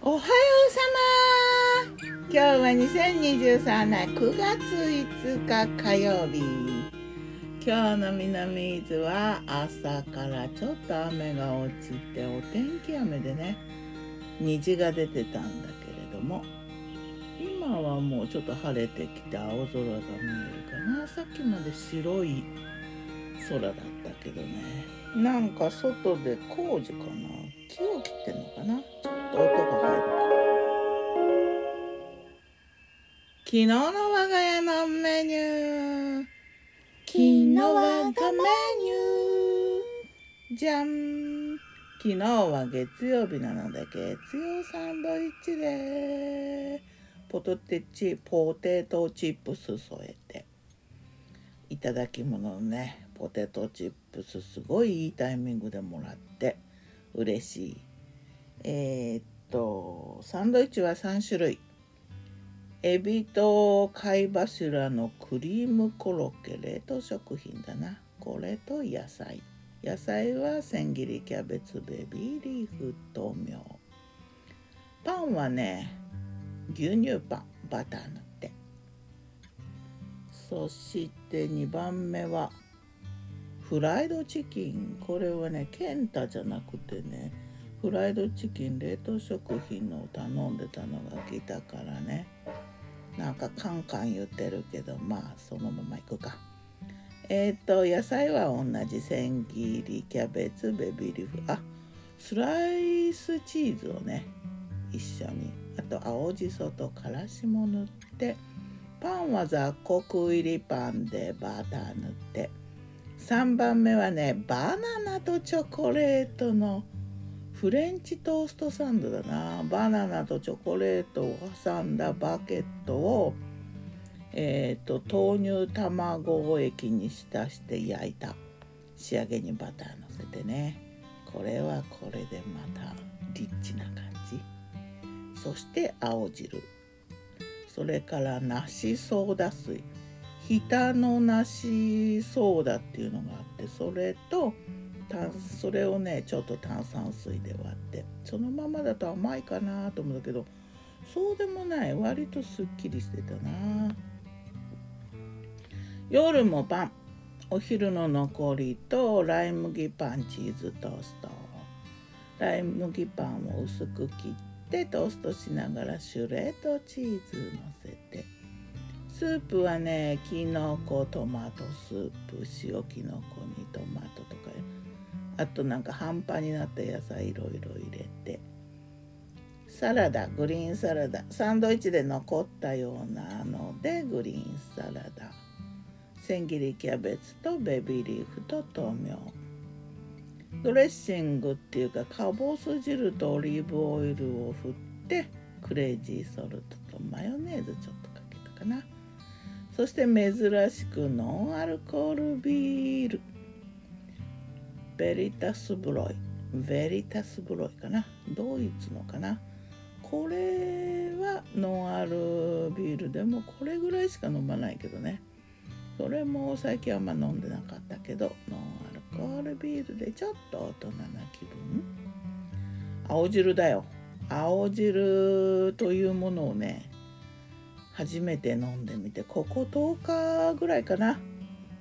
おはようさま。今日は2023年9月5日火曜日。今日の南伊豆は朝からちょっと雨が落ちてお天気雨でね。虹が出てたんだけれども今はもうちょっと晴れてきて青空が見えるかな。さっきまで白い空だったけどね。なんか外で工事かな。木を切ってんのかな。と音が入る昨日の我が家のメニュー。昨日我がメニュー。じゃん。昨日は月曜日なので月曜サンドイッチで。ポテテチポテトチップス添えて。いただき物のねポテトチップスすごいいいタイミングでもらって嬉しい。えー、っとサンドイッチは3種類。エビと貝柱のクリームコロッケ冷凍食品だな。これと野菜。野菜は千切りキャベツベビーリーフ豆苗。パンはね牛乳パンバター塗って。そして2番目はフライドチキン。これはねケンタじゃなくてねフライドチキン冷凍食品のを頼んでたのが来たからね。なんかカンカン言ってるけどまあそのままいくか。えっ、ー、と野菜は同じ千切りキャベツベビーリーフ。あスライスチーズをね一緒に。あと青じそとからしも塗ってパンは雑穀入りパンでバター塗って。3番目はねバナナとチョコレートのフレンチトーストサンドだな。バナナとチョコレートを挟んだバケットをえーと、豆乳卵液に浸して焼いた。仕上げにバターのせてね。これはこれでまたリッチな感じ。そして青汁。それから梨ソーダ水。ひたの梨ソーダっていうのがあってそれとそれをねちょっと炭酸水で割ってそのままだと甘いかなと思うんだけどそうでもない割とすっきりしてたな。夜もパンお昼の残りとライ麦パンチーズトースト。ライ麦パンを薄く切ってトーストしながらシュレッドチーズのせて。スープはねきのこトマトスープ塩きのこにトマあとなんか半端になった野菜いろいろ入れて。サラダグリーンサラダ。サンドイッチで残ったようなのでグリーンサラダ。千切りキャベツとベビーリーフと豆苗。ドレッシングっていうかかぼす汁とオリーブオイルを振ってクレイジーソルトとマヨネーズちょっとかけたかな。そして珍しくノンアルコールビール。ベリタスブロイ。ベリタスブロイかな？ドイツのかな？これはノンアルビールでもこれぐらいしか飲まないけどね。それも最近あんま飲んでなかったけどノンアルコールビールでちょっと大人な気分。青汁だよ。青汁というものをね初めて飲んでみてここ10日ぐらいかな。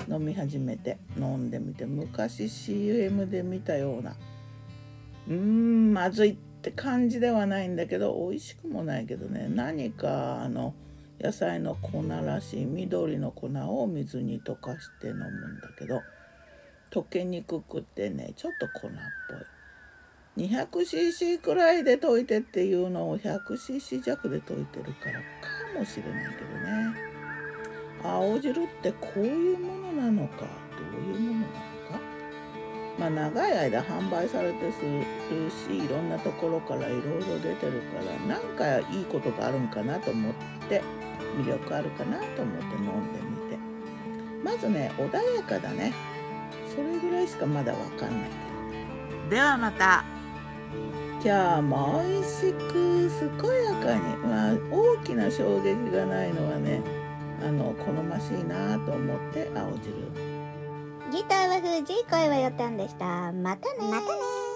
飲み始めて飲んでみて昔 CM で見たような。うーんまずいって感じではないんだけど美味しくもないけどね。何かあの野菜の粉らしい緑の粉を水に溶かして飲むんだけど溶けにくくてねちょっと粉っぽい。200cc くらいで溶いてっていうのを 100cc 弱で溶いてるからかもしれないけどね。青汁ってこういうものなのかどういうものなのか。まあ長い間販売されてするしいろんなところからいろいろ出てるからなんかいいことがあるんかなと思って魅力あるかなと思って飲んでみて。まずね穏やかだね。それぐらいしかまだわかんないけど。ではまた。今日も美味しく健やかに、まあ、大きな衝撃がないのはねあの好ましいなと思って青汁。ギターは藤井声はよたんでした。またねまたね